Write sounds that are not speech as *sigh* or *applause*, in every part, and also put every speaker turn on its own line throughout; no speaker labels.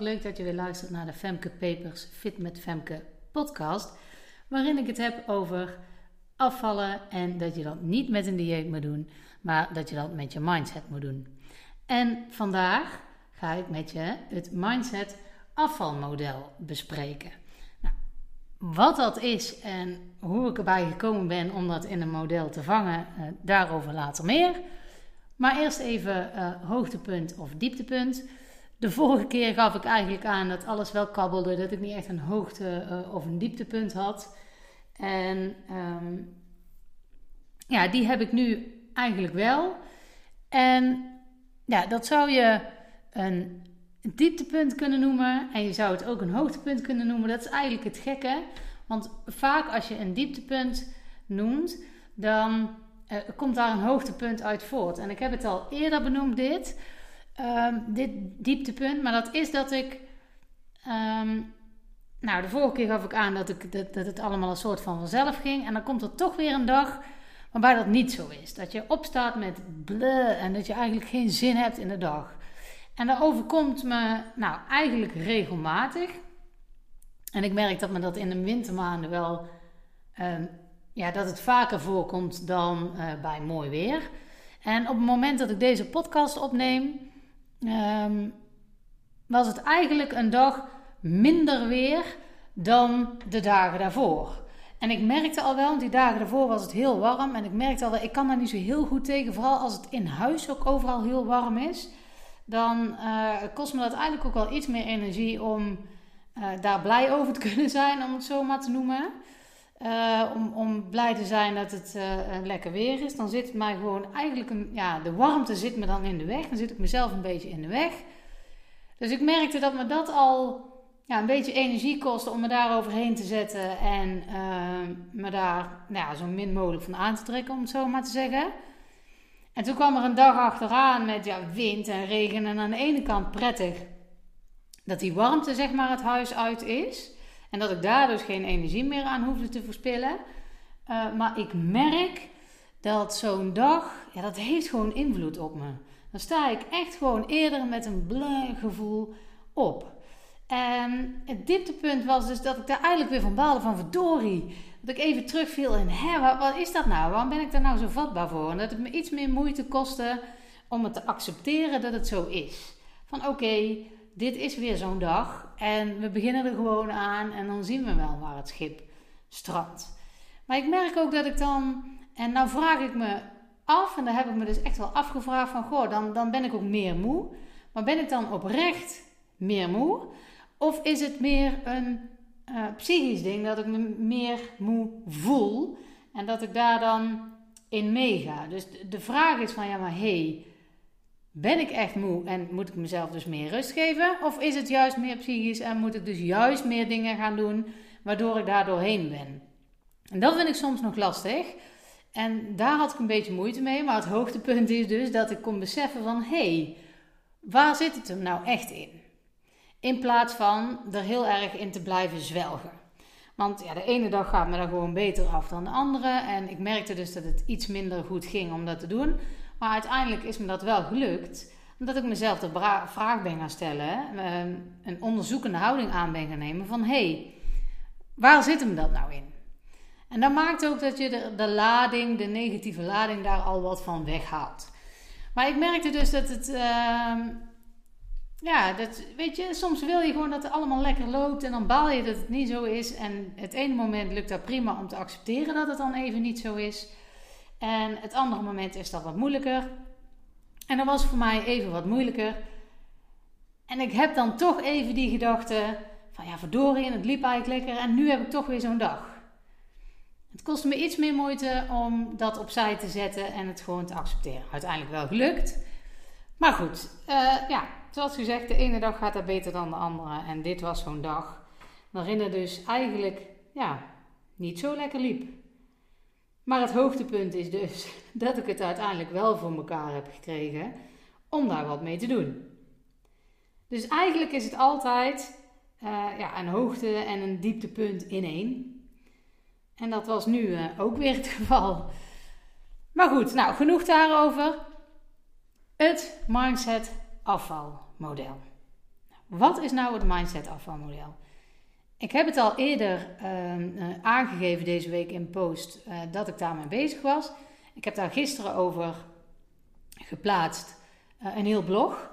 Leuk dat je weer luistert naar de Femke Papers Fit met Femke podcast. Waarin ik het heb over afvallen en dat je dat niet met een dieet moet doen, maar dat je dat met je mindset moet doen. En vandaag ga ik met je het mindset afvalmodel bespreken. Nou, wat dat is en hoe ik erbij gekomen ben om dat in een model te vangen, eh, daarover later meer. Maar eerst even uh, hoogtepunt of dieptepunt. De vorige keer gaf ik eigenlijk aan dat alles wel kabbelde, dat ik niet echt een hoogte uh, of een dieptepunt had. En um, ja, die heb ik nu eigenlijk wel. En ja, dat zou je een dieptepunt kunnen noemen. En je zou het ook een hoogtepunt kunnen noemen. Dat is eigenlijk het gekke. Want vaak als je een dieptepunt noemt, dan uh, komt daar een hoogtepunt uit voort. En ik heb het al eerder benoemd, dit. Um, dit dieptepunt. Maar dat is dat ik. Um, nou, de vorige keer gaf ik aan dat, ik, dat, dat het allemaal een soort van vanzelf ging. En dan komt er toch weer een dag waarbij dat niet zo is. Dat je opstaat met bleh en dat je eigenlijk geen zin hebt in de dag. En dat overkomt me nou eigenlijk regelmatig. En ik merk dat me dat in de wintermaanden wel. Um, ja, dat het vaker voorkomt dan uh, bij mooi weer. En op het moment dat ik deze podcast opneem, um, was het eigenlijk een dag minder weer dan de dagen daarvoor. En ik merkte al wel, want die dagen daarvoor was het heel warm. En ik merkte al wel, ik kan daar niet zo heel goed tegen. Vooral als het in huis ook overal heel warm is. Dan uh, kost me dat eigenlijk ook wel iets meer energie om uh, daar blij over te *laughs* kunnen zijn, om het zo maar te noemen. Uh, om, om blij te zijn dat het uh, lekker weer is. Dan zit mij gewoon eigenlijk een, ja, de warmte zit me dan in de weg. Dan zit ik mezelf een beetje in de weg. Dus ik merkte dat me dat al ja, een beetje energie kostte om me daar overheen te zetten en uh, me daar nou ja, zo min mogelijk van aan te trekken, om het zo maar te zeggen. En toen kwam er een dag achteraan met ja, wind en regen en aan de ene kant prettig dat die warmte zeg maar het huis uit is. En dat ik daar dus geen energie meer aan hoefde te verspillen. Uh, maar ik merk dat zo'n dag, ja, dat heeft gewoon invloed op me. Dan sta ik echt gewoon eerder met een blij gevoel op. En het dieptepunt was dus dat ik daar eigenlijk weer van baalde van verdorie. Dat ik even terugviel in, hè, wat, is dat nou? Waarom ben ik daar nou zo vatbaar voor? En dat het me iets meer moeite kostte om het te accepteren dat het zo is. Van oké, dit is weer zo'n dag en we beginnen er gewoon aan en dan zien we wel waar het schip strandt. Maar ik merk ook dat ik dan, en nou vraag ik me af, en daar heb ik me dus echt wel afgevraagd van, goh, dan, dan ben ik ook meer moe. Maar ben ik dan oprecht meer moe? Of is het meer een uh, psychisch ding dat ik me meer moe voel en dat ik daar dan in meega? Dus de, vraag is van, ja maar hey, ben ik echt moe en moet ik mezelf dus meer rust geven? Of is het juist meer psychisch en moet ik dus juist meer dingen gaan doen waardoor ik daar doorheen ben? En dat vind ik soms nog lastig. En daar had ik een beetje moeite mee. Maar het hoogtepunt is dus dat ik kon beseffen van... hé, hey, waar zit het hem nou echt in? In plaats van er heel erg in te blijven zwelgen. Want ja, de ene dag gaat me daar gewoon beter af dan de andere. En ik merkte dus dat het iets minder goed ging om dat te doen. Maar uiteindelijk is me dat wel gelukt. Omdat ik mezelf de vraag ben gaan stellen. Ehm, een onderzoekende houding aan ben gaan nemen. Van hé, hey, waar zit hem dat nou in? En dat maakt ook dat je de, de lading, de negatieve lading, daar al wat van weghaalt. Maar ik merkte dus dat het. Uh, ja, dat, weet je, soms wil je gewoon dat het allemaal lekker loopt. En dan baal je dat het niet zo is. En het ene moment lukt dat prima om te accepteren dat het dan even niet zo is. En het andere moment is dat wat moeilijker. En dat was voor mij even wat moeilijker. En ik heb dan toch even die gedachte van ja, verdorie, het liep eigenlijk lekker. En nu heb ik toch weer zo'n dag. Het kostte me iets meer moeite om dat opzij te zetten en het gewoon te accepteren. Uiteindelijk wel gelukt. Maar goed, uh, ja, zoals gezegd, de ene dag gaat er beter dan de andere. En dit was zo'n dag waarin het dus eigenlijk ja, niet zo lekker liep. Maar het hoogtepunt is dus *laughs* dat ik het uiteindelijk wel voor elkaar heb gekregen om daar wat mee te doen. Dus eigenlijk is het altijd uh, ja, een hoogte en een dieptepunt in één. En dat was nu uh, ook weer het *laughs* geval. Maar goed, nou genoeg daarover. Het mindset afvalmodel. Wat is nou het mindset afvalmodel? Ik heb het al eerder ehm, eh, aangegeven deze week in post uh, dat ik daarmee bezig was. Ik heb daar gisteren over geplaatst, uh, een heel blog.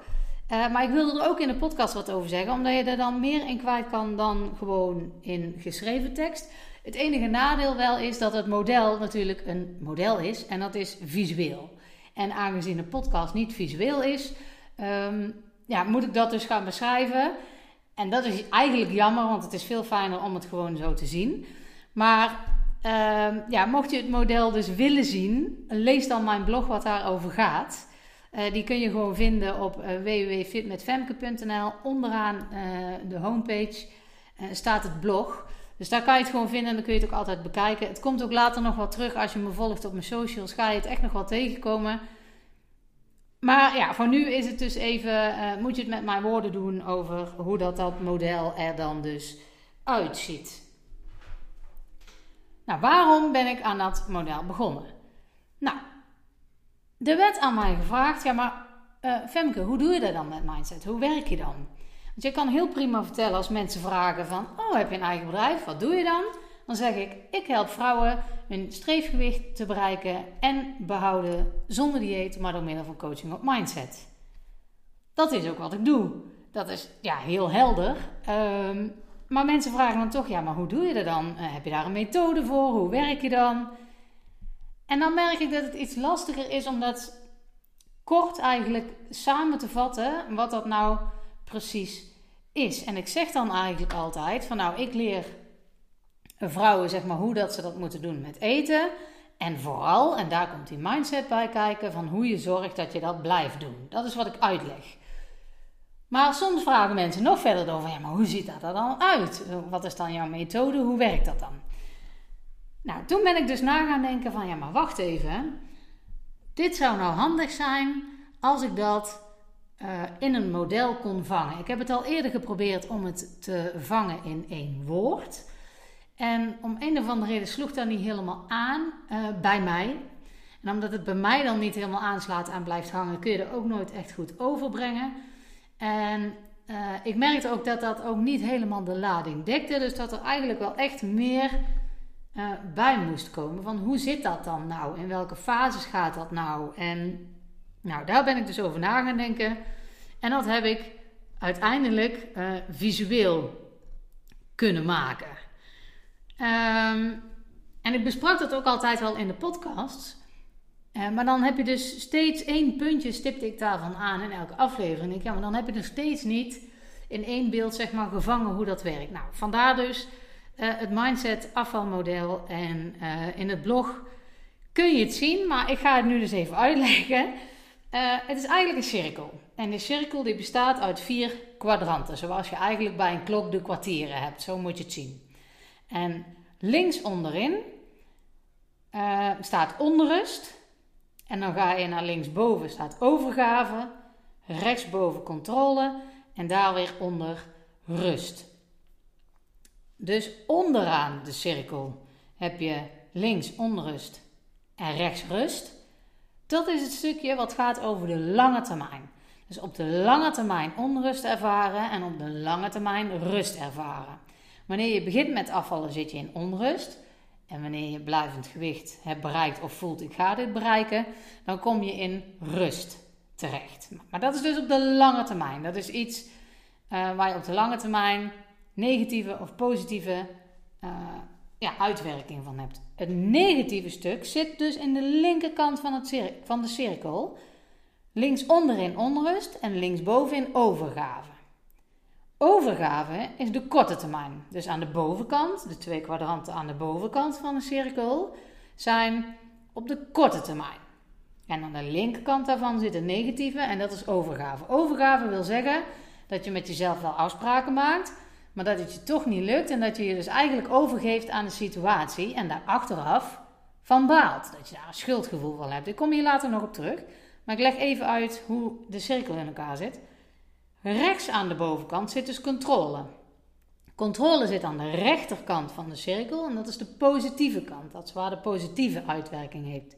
maar ik wilde er ook in de podcast wat over zeggen, omdat je er dan meer in kwijt kan dan gewoon in geschreven tekst. Het enige nadeel wel is dat het model natuurlijk een model is en dat is visueel. En aangezien een podcast niet visueel is, um, ja, moet ik dat dus gaan beschrijven. En dat is eigenlijk jammer, want het is veel fijner om het gewoon zo te zien. Maar uh, ja, mocht je het model dus willen zien, lees dan mijn blog wat daarover gaat. Uh, die kun je gewoon vinden op uh, www.fitmetfemke.nl. Onderaan uh, de homepage staat het blog. Dus daar kan je het gewoon vinden en dan kun je het ook altijd bekijken. Het komt ook later nog wel terug als je me volgt op mijn socials. Ga je het echt nog wel tegenkomen. Maar ja, voor nu is het dus even, uh, moet je het met mijn woorden doen over hoe dat, dat model er dan dus uitziet. Nou, waarom ben ik aan dat model begonnen? Nou, er werd aan mij gevraagd, ja maar uh, Femke, hoe doe je dat dan met mindset? Hoe werk je dan? Want je kan heel prima vertellen als mensen vragen van, oh heb je een eigen bedrijf, wat doe je dan? Dan zeg ik, ik help vrouwen hun streefgewicht te bereiken en behouden zonder dieet, maar door middel van coaching op mindset. Dat is ook wat ik doe. Dat is ja, heel helder. Um, maar mensen vragen dan toch, ja, maar hoe doe je dat dan? Uh, heb je daar een methode voor? Hoe werk je dan? En dan merk ik dat het iets lastiger is om dat kort eigenlijk samen te vatten, wat dat nou precies is. En ik zeg dan eigenlijk altijd van nou, ik leer vrouwen zeg maar hoe dat ze dat moeten doen met eten. En vooral, en daar komt die mindset bij kijken, van hoe je zorgt dat je dat blijft doen. Dat is wat ik uitleg. Maar soms vragen mensen nog verder over, ja, maar hoe ziet dat er dan uit? Wat is dan jouw methode? Hoe werkt dat dan? Nou, toen ben ik dus na gaan denken van, ja, maar wacht even. Dit zou nou handig zijn als ik dat uh, in een model kon vangen. Ik heb het al eerder geprobeerd om het te vangen in één woord. En om een of andere reden sloeg dat niet helemaal aan uh, bij mij. En omdat het bij mij dan niet helemaal aanslaat en blijft hangen, kun je er ook nooit echt goed overbrengen. En uh, ik merkte ook dat dat ook niet helemaal de lading dekte. Dus dat er eigenlijk wel echt meer uh, bij moest komen. Van hoe zit dat dan nou? In welke fases gaat dat nou? En nou, daar ben ik dus over na gaan denken. En dat heb ik uiteindelijk visueel kunnen maken. Um, en ik besprak dat ook altijd wel in de podcast. Uh, maar dan heb je dus steeds één puntje, stipte ik daarvan aan in elke aflevering. Ja, maar dan heb je er steeds niet in één beeld zeg maar, gevangen hoe dat werkt. Nou, vandaar dus uh, het mindset afvalmodel. En uh, in het blog kun je het zien, maar ik ga het nu dus even uitleggen. het is eigenlijk een cirkel. En de cirkel die bestaat uit vier kwadranten, zoals je eigenlijk bij een klok de kwartieren hebt. Zo moet je het zien. En links onderin uh, staat onrust. En dan ga je naar linksboven staat overgave. Rechtsboven controle. En daar weer onder rust. Dus onderaan de cirkel heb je links onrust en rechts rust. Dat is het stukje wat gaat over de lange termijn. Dus op de lange termijn onrust ervaren en op de lange termijn rust ervaren. Wanneer je begint met afvallen zit je in onrust. En wanneer je blijvend gewicht hebt bereikt of voelt ik ga dit bereiken, dan kom je in rust terecht. Maar dat is dus op de lange termijn. Dat is iets uh, waar je op de lange termijn negatieve of positieve uh, ja, uitwerking van hebt. Het negatieve stuk zit dus in de linkerkant van, het van de cirkel. Links onderin onrust en linksboven in overgave. Overgave is de korte termijn. Dus aan de bovenkant, de twee kwadranten aan de bovenkant van een cirkel, zijn op de korte termijn. En aan de linkerkant daarvan zit een negatieve en dat is overgave. Overgave wil zeggen dat je met jezelf wel afspraken maakt, maar dat het je toch niet lukt en dat je je dus eigenlijk overgeeft aan de situatie en daar achteraf van baalt. Dat je daar een schuldgevoel van hebt. Ik kom hier later nog op terug, maar ik leg even uit hoe de cirkel in elkaar zit. Rechts aan de bovenkant zit dus controle. Controle zit aan de rechterkant van de cirkel en dat is de positieve kant. Dat is waar de positieve uitwerking heeft.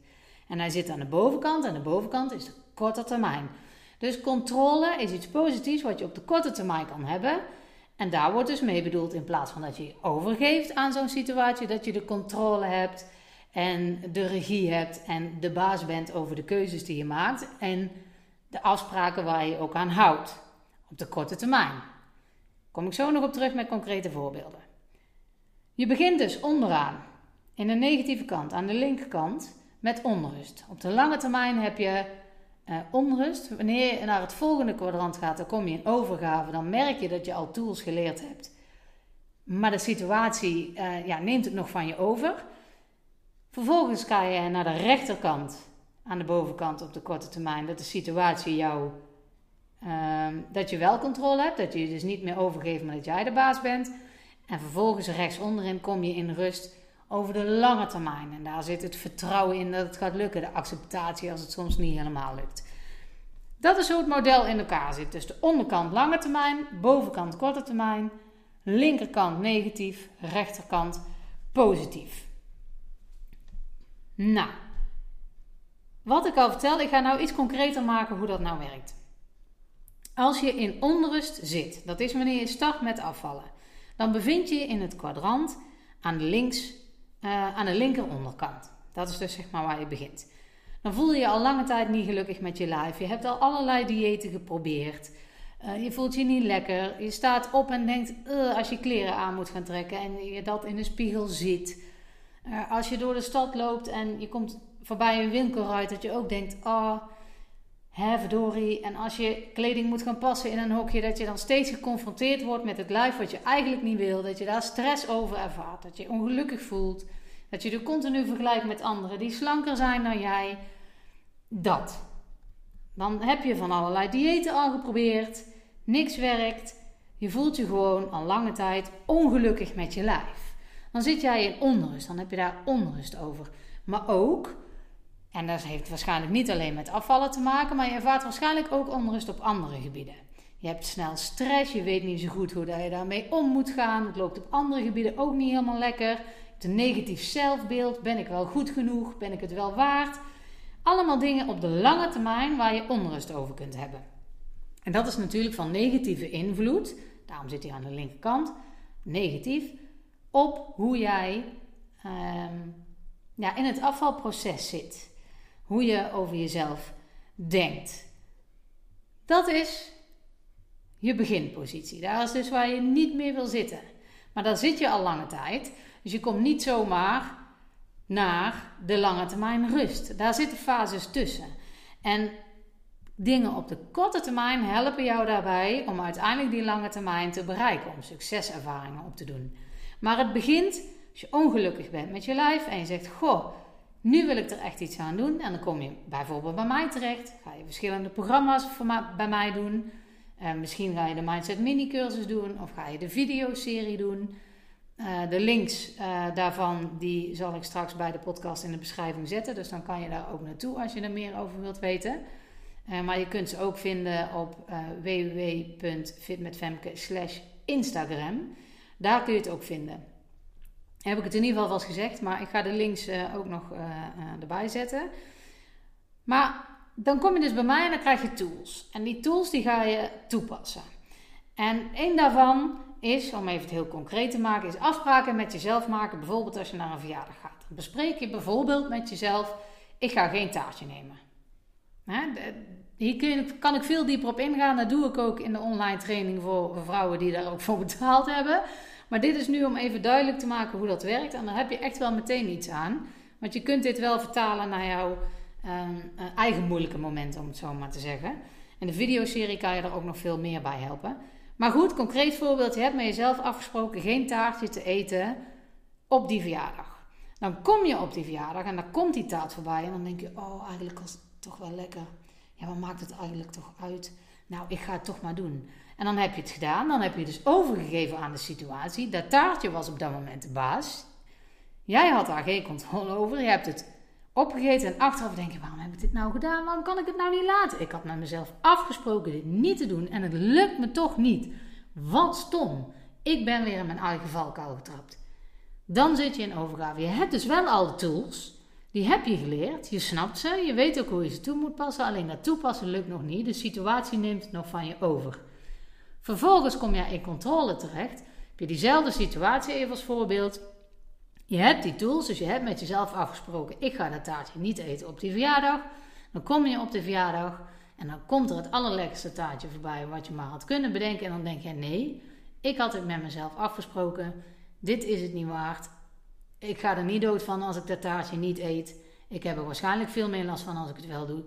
En hij zit aan de bovenkant en de bovenkant is de korte termijn. Dus controle is iets positiefs wat je op de korte termijn kan hebben. En daar wordt dus mee bedoeld in plaats van dat je je overgeeft aan zo'n situatie, dat je de controle hebt en de regie hebt en de baas bent over de keuzes die je maakt en de afspraken waar je ook aan houdt op de korte termijn. Kom ik zo nog op terug met concrete voorbeelden. Je begint dus onderaan, in de negatieve kant, aan de linkerkant, met onrust. Op de lange termijn heb je uh, onrust. Wanneer je naar het volgende kwadrant gaat, dan kom je in overgave. Dan merk je dat je al tools geleerd hebt. Maar de situatie uh, ja, neemt het nog van je over. Vervolgens ga je naar de rechterkant, aan de bovenkant op de korte termijn, dat de situatie jou, uh, dat je wel controle hebt, dat je je dus niet meer overgeeft, maar dat jij de baas bent. En vervolgens rechts onderin kom je in rust over de lange termijn. En daar zit het vertrouwen in dat het gaat lukken, de acceptatie als het soms niet helemaal lukt. Dat is hoe het model in elkaar zit. Dus de onderkant lange termijn, bovenkant korte termijn, linkerkant negatief, rechterkant positief. Nou, wat ik al vertelde, ik ga nou iets concreter maken hoe dat nou werkt. Als je in onrust zit, dat is wanneer je start met afvallen, dan bevind je je in het kwadrant aan de links uh, aan de linker onderkant. Dat is dus zeg maar waar je begint. Dan voel je je al lange tijd niet gelukkig met je lijf. Je hebt al allerlei diëten geprobeerd. Uh, je voelt je niet lekker. Je staat op en denkt als je kleren aan moet gaan trekken en je dat in de spiegel ziet. Uh, als je door de stad loopt en je komt voorbij een winkelruit, dat je ook denkt: oh, hè, verdorie. En als je kleding moet gaan passen in een hokje, dat je dan steeds geconfronteerd wordt met het lijf wat je eigenlijk niet wil. Dat je daar stress over ervaart. Dat je ongelukkig voelt. Dat je je continu vergelijkt met anderen die slanker zijn dan jij. Dat. Dan heb je van allerlei diëten al geprobeerd. Niks werkt. Je voelt je gewoon al lange tijd ongelukkig met je lijf. Dan zit jij in onrust. Dan heb je daar onrust over. Maar ook en dat heeft waarschijnlijk niet alleen met afvallen te maken, maar je ervaart waarschijnlijk ook onrust op andere gebieden. Je hebt snel stress, je weet niet zo goed hoe je daarmee om moet gaan. Het loopt op andere gebieden ook niet helemaal lekker. Je hebt een negatief zelfbeeld. Ben ik wel goed genoeg? Ben ik het wel waard? Allemaal dingen op de lange termijn waar je onrust over kunt hebben. En dat is natuurlijk van negatieve invloed. Daarom zit hij aan de linkerkant. Negatief. Op hoe jij ehm, ja, in het afvalproces zit hoe je over jezelf denkt. Dat is je beginpositie. Daar is dus waar je niet meer wil zitten. Maar daar zit je al lange tijd. Dus je komt niet zomaar naar de lange termijn rust. Daar zitten fases tussen. En dingen op de korte termijn helpen jou daarbij om uiteindelijk die lange termijn te bereiken. Om succeservaringen op te doen. Maar het begint als je ongelukkig bent met je lijf en je zegt: Goh, nu wil ik er echt iets aan doen. En dan kom je bijvoorbeeld bij mij terecht. Ga je verschillende programma's bij mij doen. Uh, misschien ga je de Mindset Mini cursus doen. Of ga je de videoserie doen. Uh, de links uh, daarvan die zal ik straks bij de podcast in de beschrijving zetten. Dus dan kan je daar ook naartoe als je er meer over wilt weten. maar je kunt ze ook vinden op www.fitmetfemke Instagram. Daar kun je het ook vinden heb ik het in ieder geval vast gezegd, maar ik ga de links uh, ook nog uh, uh, erbij zetten. Maar dan kom je dus bij mij en dan krijg je tools. En die tools die ga je toepassen. En één daarvan is, om even het heel concreet te maken, is afspraken met jezelf maken. Bijvoorbeeld als je naar een verjaardag gaat. Bespreek je bijvoorbeeld met jezelf, ik ga geen taartje nemen. Hè? Hier kan ik veel dieper op ingaan. Dat doe ik ook in de online training voor vrouwen die daar ook voor betaald hebben. Maar dit is nu om even duidelijk te maken hoe dat werkt. En dan heb je echt wel meteen iets aan. Want je kunt dit wel vertalen naar jouw ehm, eh, eigen moeilijke momenten, om het zo maar te zeggen. En de videoserie kan je er ook nog veel meer bij helpen. Maar goed, concreet voorbeeld. Je hebt met jezelf afgesproken geen taartje te eten op die verjaardag. Dan kom je op die verjaardag en dan komt die taart voorbij. En dan denk je, oh, eigenlijk was het toch wel lekker. Ja, wat maakt het eigenlijk toch uit? Nou, ik ga het toch maar doen. En dan heb je het gedaan. Dan heb je dus overgegeven aan de situatie. Dat taartje was op dat moment de baas. Jij had daar geen controle over. Je hebt het opgegeten en achteraf denk je: waarom heb ik dit nou gedaan? Waarom kan ik het nou niet laten? Ik had met mezelf afgesproken dit niet te doen en het lukt me toch niet. Wat stom. Ik ben weer in mijn eigen valkuil getrapt. Dan zit je in overgave. Je hebt dus wel al de tools Die heb je geleerd, je snapt ze, je weet ook hoe je ze toe moet passen, alleen dat toepassen lukt nog niet. De situatie neemt het nog van je over. Vervolgens kom je in controle terecht. Heb je diezelfde situatie even als voorbeeld. Je hebt die tools, dus je hebt met jezelf afgesproken: ik ga dat taartje niet eten op die verjaardag. Dan kom je op de verjaardag en dan komt er het allerlekkerste taartje voorbij wat je maar had kunnen bedenken. En dan denk je: nee, ik had het met mezelf afgesproken. Dit is het niet waard. Ik ga er niet dood van als ik dat taartje niet eet. Ik heb er waarschijnlijk veel meer last van als ik het wel doe.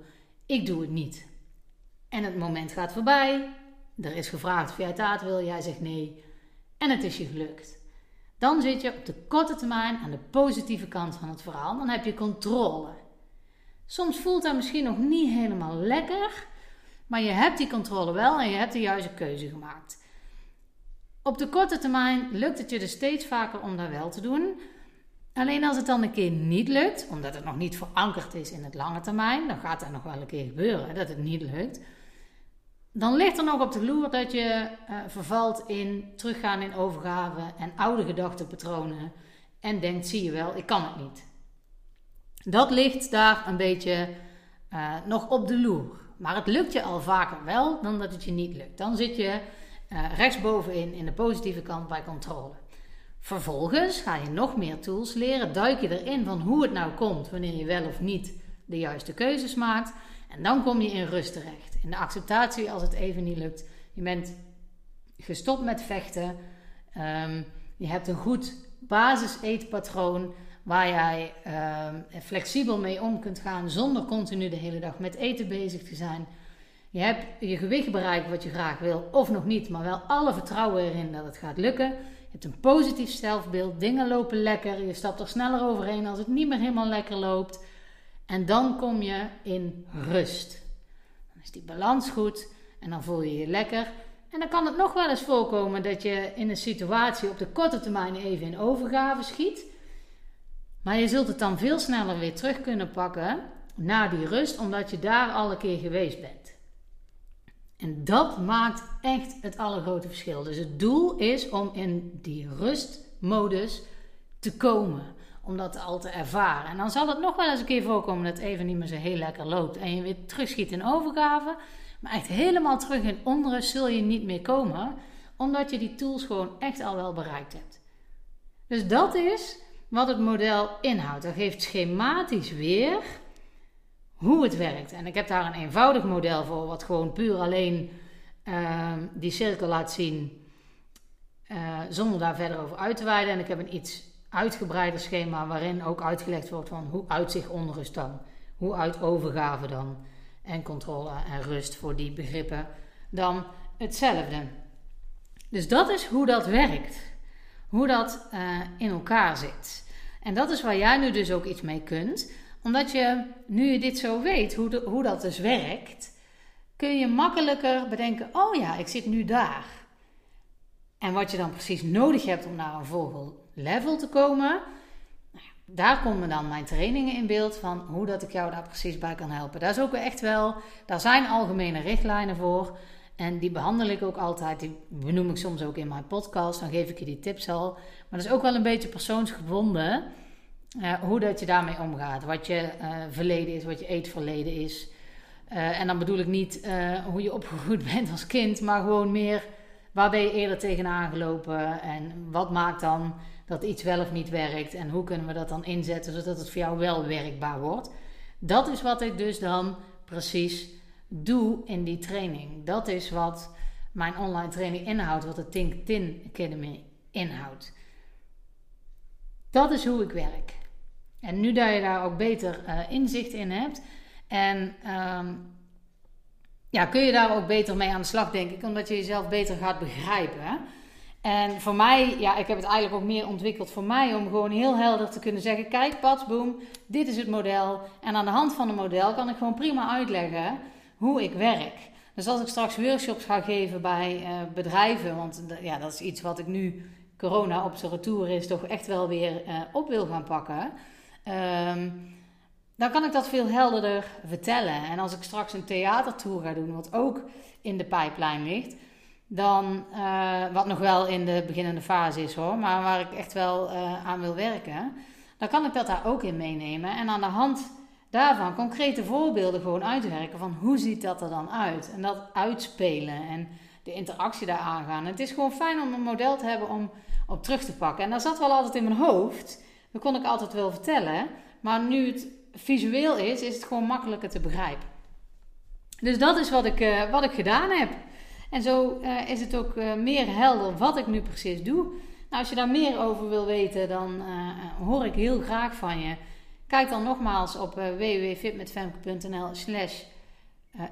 Ik doe het niet. En het moment gaat voorbij. Er is gevraagd of jij taart wil. Jij zegt nee. En het is je gelukt. Dan zit je op de korte termijn aan de positieve kant van het verhaal. Dan heb je controle. Soms voelt dat misschien nog niet helemaal lekker. Maar je hebt die controle wel en je hebt de juiste keuze gemaakt. Op de korte termijn lukt het je dus steeds vaker om dat wel te doen. Alleen als het dan een keer niet lukt, omdat het nog niet verankerd is in het lange termijn, dan gaat dat nog wel een keer gebeuren dat het niet lukt. Dan ligt er nog op de loer dat je uh, vervalt in teruggaan in overgave en oude gedachtenpatronen en denkt: zie je wel, ik kan het niet. Dat ligt daar een beetje uh, nog op de loer. Maar het lukt je al vaker wel dan dat het je niet lukt. Dan zit je uh, rechtsbovenin in de positieve kant bij controle. Vervolgens ga je nog meer tools leren, duik je erin van hoe het nou komt wanneer je wel of niet de juiste keuzes maakt. En dan kom je in rust terecht. In de acceptatie als het even niet lukt. Je bent gestopt met vechten. Um, je hebt een goed basis-eetpatroon waar jij um, flexibel mee om kunt gaan zonder continu de hele dag met eten bezig te zijn. Je hebt je gewicht bereikt wat je graag wil, of nog niet, maar wel alle vertrouwen erin dat het gaat lukken. Je hebt een positief zelfbeeld, dingen lopen lekker, je stapt er sneller overheen als het niet meer helemaal lekker loopt. En dan kom je in rust. Dan is die balans goed en dan voel je je lekker. En dan kan het nog wel eens voorkomen dat je in een situatie op de korte termijn even in overgave schiet. Maar je zult het dan veel sneller weer terug kunnen pakken naar die rust, omdat je daar al een keer geweest bent. En dat maakt echt het allergrote verschil. Dus het doel is om in die rustmodus te komen. Om dat al te ervaren. En dan zal het nog wel eens een keer voorkomen dat even niet meer zo heel lekker loopt. En je weer terugschiet in overgave. Maar echt helemaal terug in onrust zul je niet meer komen. Omdat je die tools gewoon echt al wel bereikt hebt. Dus dat is wat het model inhoudt. Dat geeft schematisch weer hoe het werkt. En ik heb daar een eenvoudig model voor, wat gewoon puur alleen uh, die cirkel laat zien, uh, zonder daar verder over uit te wijden. En ik heb een iets uitgebreider schema waarin ook uitgelegd wordt van hoe uitzicht onrust dan, hoe uit overgave dan, en controle en rust voor die begrippen dan hetzelfde. Dus dat is hoe dat werkt, hoe dat uh, in elkaar zit. En dat is waar jij nu dus ook iets mee kunt omdat je, nu je dit zo weet, hoe, hoe dat dus werkt, kun je makkelijker bedenken: oh ja, ik zit nu daar. En wat je dan precies nodig hebt om naar een volgend level te komen, nou daar komen dan mijn trainingen in beeld van hoe dat ik jou daar precies bij kan helpen. Daar is ook echt wel, daar zijn algemene richtlijnen voor. En die behandel ik ook altijd. Die benoem ik soms ook in mijn podcast. Dan geef ik je die tips al. Maar dat is ook wel een beetje persoonsgebonden. Uh, hoe dat je daarmee omgaat. Wat je uh, verleden is, wat je eetverleden is. Uh, en dan bedoel ik niet hoe je opgegroeid *laughs* bent als kind, maar gewoon meer waar ben je eerder tegenaan gelopen en wat maakt dan dat iets wel of niet werkt en hoe kunnen we dat dan inzetten zodat het voor jou wel werkbaar wordt. Dat is wat ik dus dan precies doe in die training. Dat is wat mijn online training inhoudt, wat de Think Tin Academy inhoudt. Dat is hoe ik werk. En nu dat je daar ook beter uh, inzicht in hebt. En um, ja, kun je daar ook beter mee aan de slag, denk ik. Omdat je jezelf beter gaat begrijpen. En voor mij, ja, ik heb het eigenlijk ook meer ontwikkeld voor mij om gewoon heel helder te kunnen zeggen: kijk, patsboom, dit is het model. En aan de hand van het model kan ik gewoon prima uitleggen hoe ik werk. Dus als ik straks workshops ga geven bij uh, bedrijven, want ja, dat is iets wat ik nu corona op zijn retour is, toch echt wel weer uh, op wil gaan pakken. Um, dan kan ik dat veel helderder vertellen. En als ik straks een theatertour ga doen, wat ook in de pijplijn ligt, dan, uh, wat nog wel in de beginnende fase is hoor, maar waar ik echt wel uh, aan wil werken. dan kan ik dat daar ook in meenemen. En aan de hand daarvan concrete voorbeelden gewoon uitwerken van hoe ziet dat er dan uit. En dat uitspelen en de interactie daar aangaan. Het is gewoon fijn om een model te hebben om op terug te pakken. En dat zat wel altijd in mijn hoofd. Dat kon ik altijd wel vertellen. Maar nu het visueel is, is het gewoon makkelijker te begrijpen. Dus dat is wat ik, uh, wat ik gedaan heb. En zo uh, is het ook uh, meer helder wat ik nu precies doe. Nou, als je daar meer over wil weten, dan hoor ik heel graag van je. Kijk dan nogmaals op www.fitmetfemke.nl slash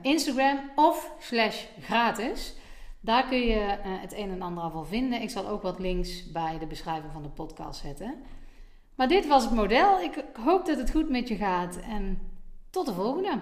Instagram of slash gratis. Daar kun je het een en ander al vinden. Ik zal ook wat links bij de beschrijving van de podcast zetten. Maar dit was het model. Ik hoop dat het goed met je gaat en tot de volgende.